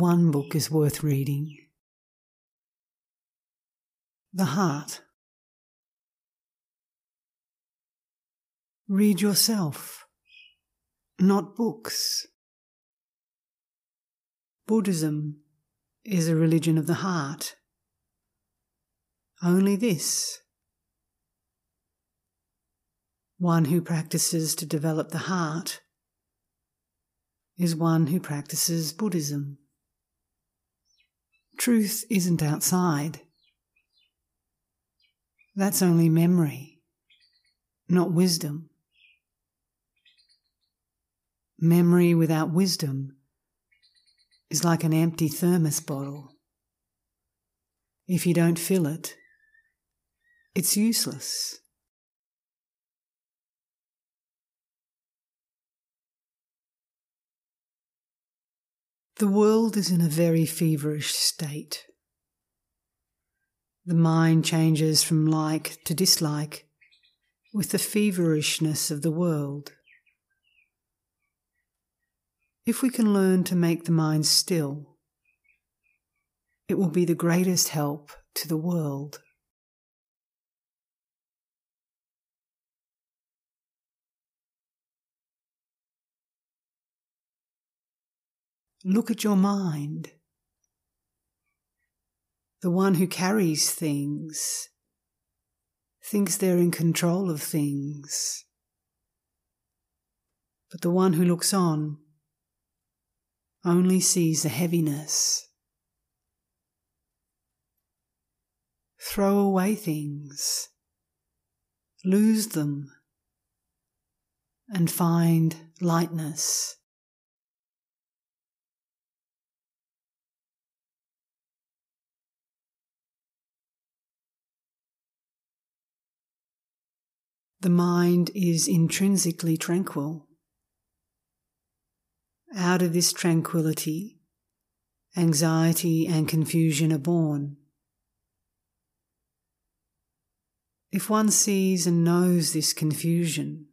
One book is worth reading The Heart. Read yourself, not books. Buddhism is a religion of the heart. Only this. One who practices to develop the heart is one who practices Buddhism. Truth isn't outside. That's only memory, not wisdom. Memory without wisdom is like an empty thermos bottle. If you don't fill it, it's useless. The world is in a very feverish state. The mind changes from like to dislike with the feverishness of the world. If we can learn to make the mind still, it will be the greatest help to the world. Look at your mind. The one who carries things thinks they're in control of things. But the one who looks on only sees the heaviness. Throw away things, lose them, and find lightness. The mind is intrinsically tranquil. Out of this tranquility, anxiety and confusion are born. If one sees and knows this confusion,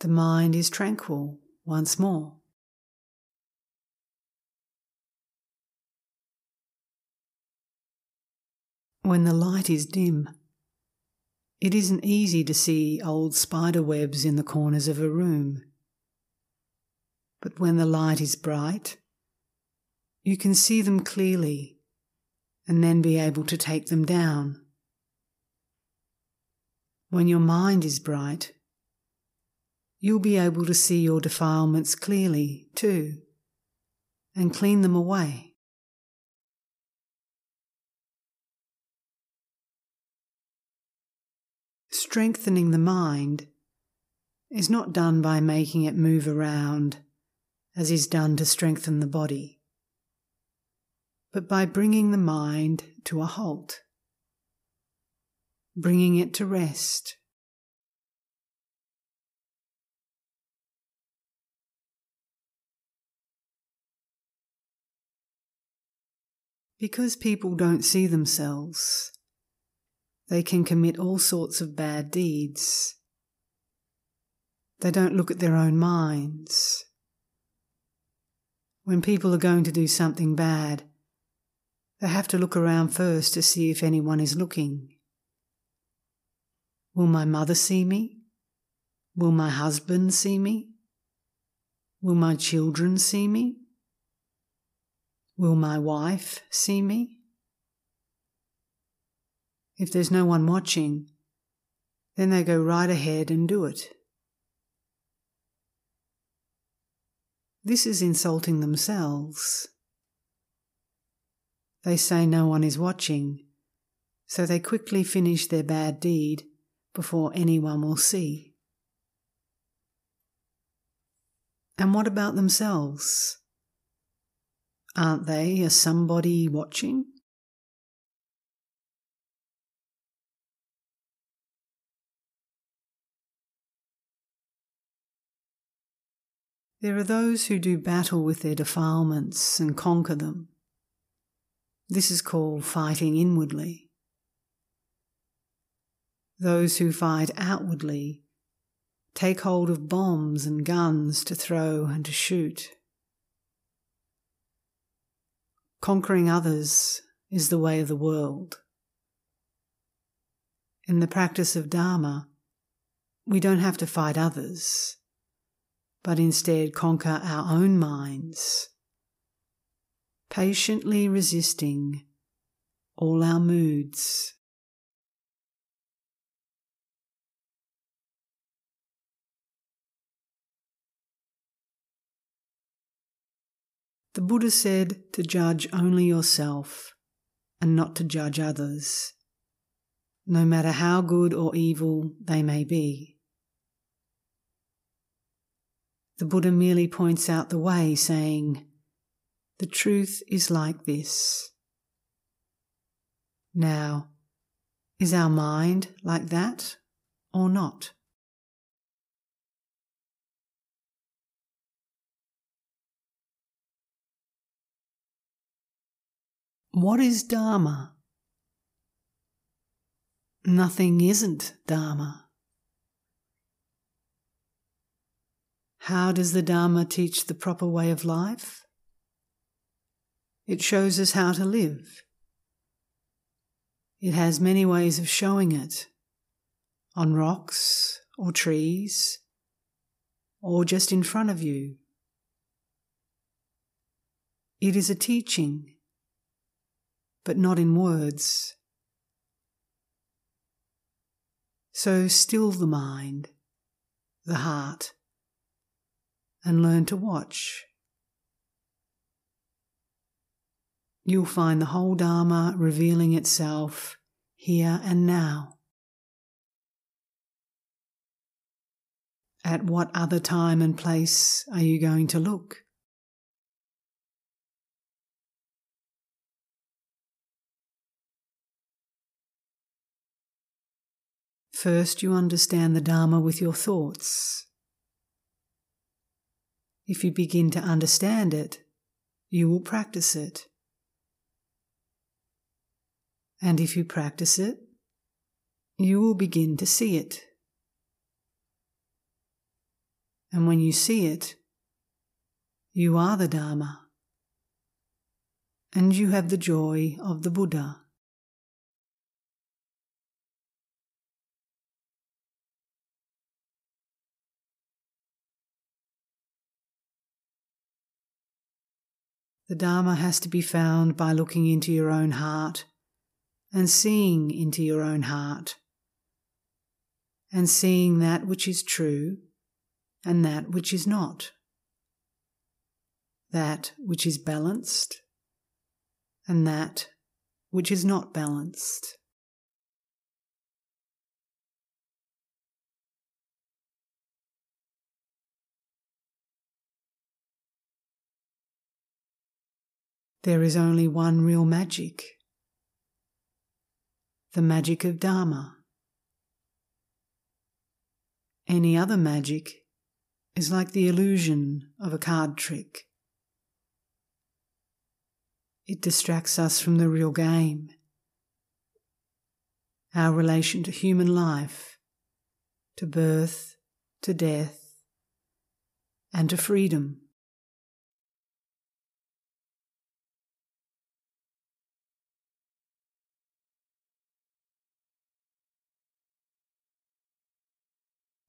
the mind is tranquil once more. When the light is dim, it isn't easy to see old spider webs in the corners of a room. But when the light is bright, you can see them clearly and then be able to take them down. When your mind is bright, you'll be able to see your defilements clearly too and clean them away. Strengthening the mind is not done by making it move around as is done to strengthen the body, but by bringing the mind to a halt, bringing it to rest. Because people don't see themselves they can commit all sorts of bad deeds. They don't look at their own minds. When people are going to do something bad, they have to look around first to see if anyone is looking. Will my mother see me? Will my husband see me? Will my children see me? Will my wife see me? If there's no one watching, then they go right ahead and do it. This is insulting themselves. They say no one is watching, so they quickly finish their bad deed before anyone will see. And what about themselves? Aren't they a somebody watching? There are those who do battle with their defilements and conquer them. This is called fighting inwardly. Those who fight outwardly take hold of bombs and guns to throw and to shoot. conquering others is the way of the world. In the practice of Dharma, we don't have to fight others, but instead conquer our own minds, patiently resisting all our moods. The Buddha said to judge only yourself and not to judge others, no matter how good or evil they may be. The Buddha merely points out the way, saying, The truth is like this. Now, is our mind like that or not? What is Dharma? Nothing isn't Dharma. How does the Dharma teach the proper way of life? It shows us how to live. It has many ways of showing it on rocks or trees or just in front of you. It is a teaching but not in words. So still the mind, the heart, and learn to watch. You'll find the whole Dharma revealing itself here and now. At what other time and place are you going to look? First, you understand the Dharma with your thoughts. If you begin to understand it, you will practice it. And if you practice it, you will begin to see it. And when you see it, you are the Dharma, and you have the joy of the Buddha. The Dharma has to be found by looking into your own heart and seeing into your own heart and seeing that which is true and that which is not, that which is balanced and that which is not balanced. There is only one real magic the magic of Dharma. Any other magic is like the illusion of a card trick. It distracts us from the real game, our relation to human life, to birth, to death, and to freedom.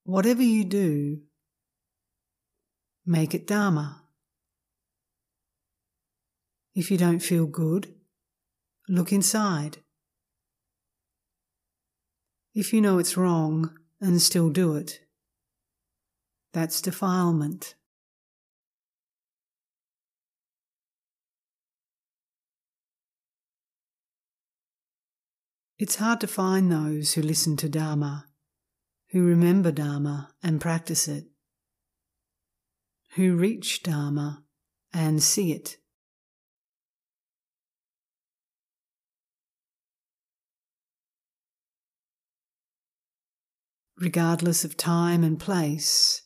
Whatever you do, make it Dharma. If you don't feel good, look inside. If you know it's wrong and still do it, that's defilement. It's hard to find those who listen to Dharma who remember Dharma and practice it, who reach Dharma and see it. Regardless of time and place,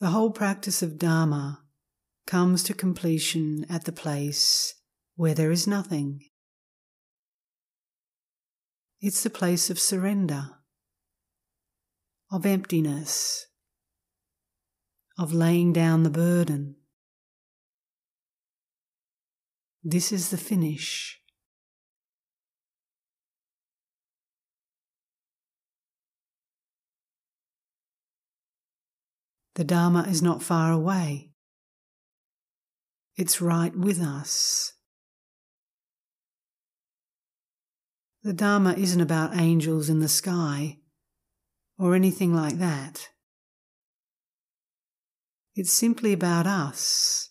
the whole practice of Dharma comes to completion at the place where there is nothing. It's the place of surrender of emptiness, of laying down the burden. This is the finish. The Dharma is not far away. It's right with us. The Dharma isn't about angels in the sky or anything like that. It's simply about us,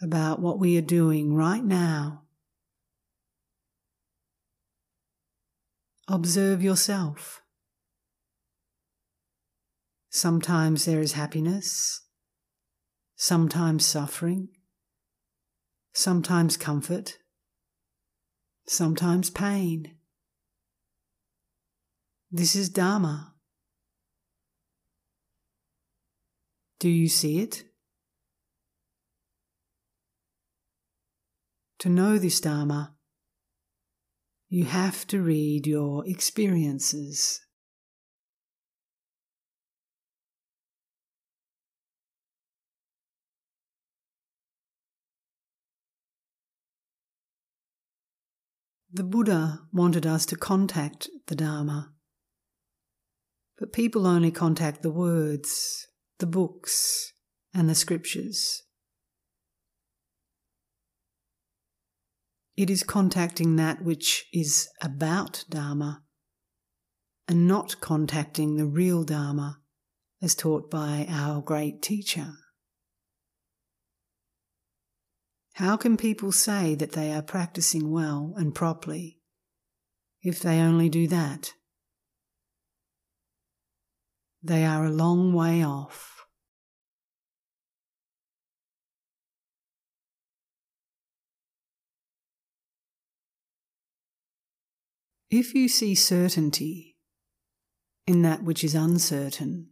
about what we are doing right now. Observe yourself. Sometimes there is happiness, sometimes suffering, sometimes comfort, sometimes pain. This is Dharma. Do you see it? To know this Dharma, you have to read your experiences. The Buddha wanted us to contact the Dharma. But people only contact the words, the books, and the scriptures. It is contacting that which is about Dharma and not contacting the real Dharma as taught by our great teacher. How can people say that they are practicing well and properly if they only do that? They are a long way off. If you see certainty in that which is uncertain,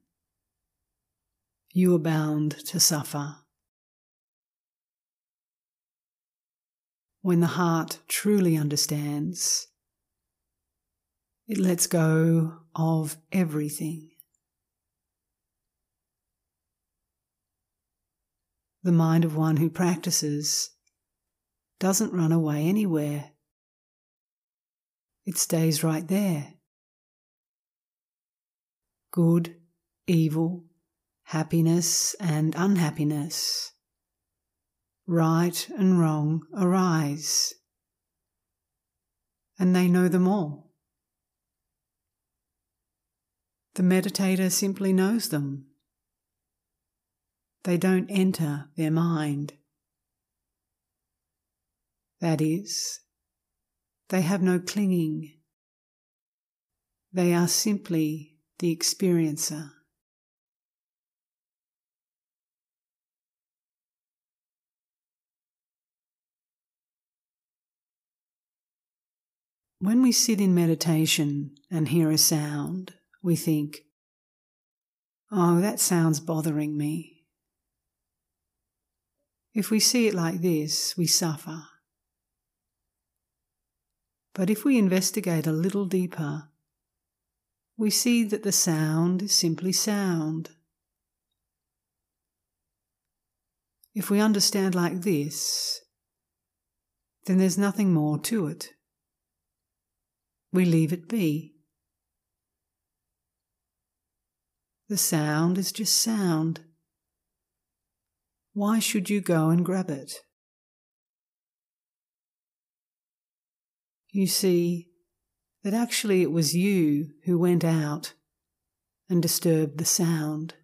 you are bound to suffer. when the heart truly understands, it lets go of everything. The mind of one who practices doesn't run away anywhere. It stays right there. Good, evil, happiness, and unhappiness right and wrong arise, and they know them all. The meditator simply knows them. They don't enter their mind. That is, they have no clinging. They are simply the experiencer. When we sit in meditation and hear a sound, we think, oh, that sound's bothering me. If we see it like this, we suffer. But if we investigate a little deeper, we see that the sound is simply sound. If we understand like this, then there's nothing more to it we leave it be. The sound is just sound. Why should you go and grab it? You see that actually it was you who went out and disturbed the sound.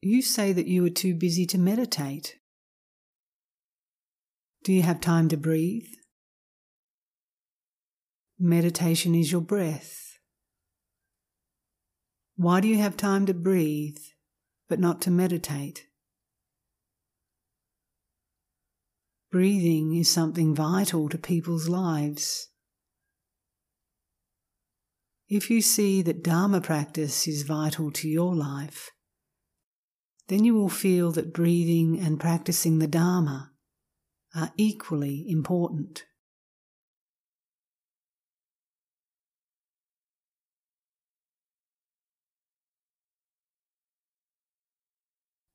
You say that you were too busy to meditate. Do you have time to breathe? Meditation is your breath. Why do you have time to breathe but not to meditate? Breathing is something vital to people's lives. If you see that Dharma practice is vital to your life, then you will feel that breathing and practicing the Dharma are equally important.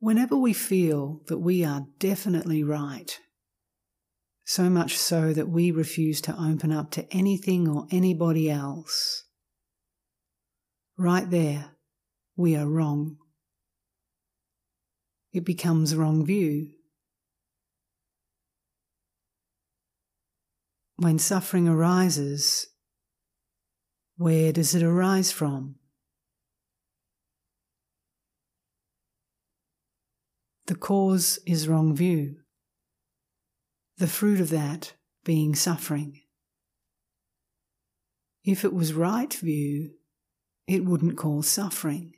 Whenever we feel that we are definitely right, so much so that we refuse to open up to anything or anybody else, right there, we are wrong. It becomes wrong view. When suffering arises, where does it arise from? The cause is wrong view, the fruit of that being suffering. If it was right view, it wouldn't cause suffering.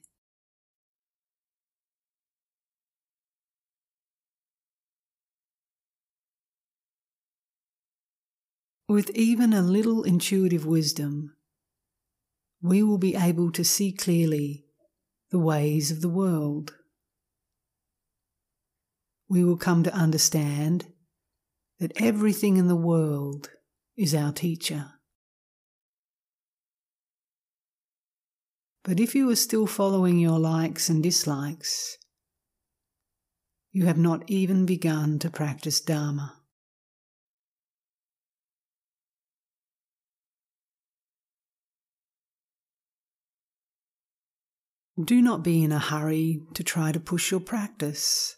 With even a little intuitive wisdom, we will be able to see clearly the ways of the world. We will come to understand that everything in the world is our teacher. But if you are still following your likes and dislikes, you have not even begun to practice Dharma. Do not be in a hurry to try to push your practice.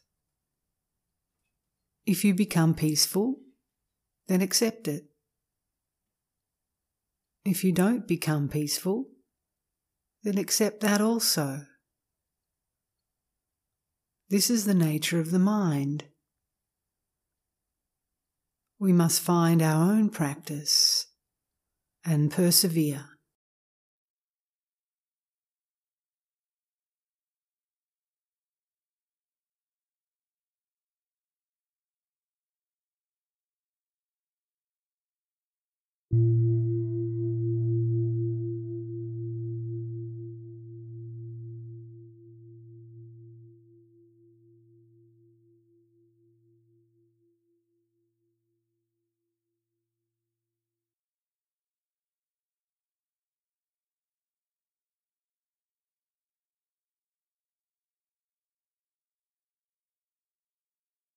If you become peaceful, then accept it. If you don't become peaceful, then accept that also. This is the nature of the mind. We must find our own practice and persevere.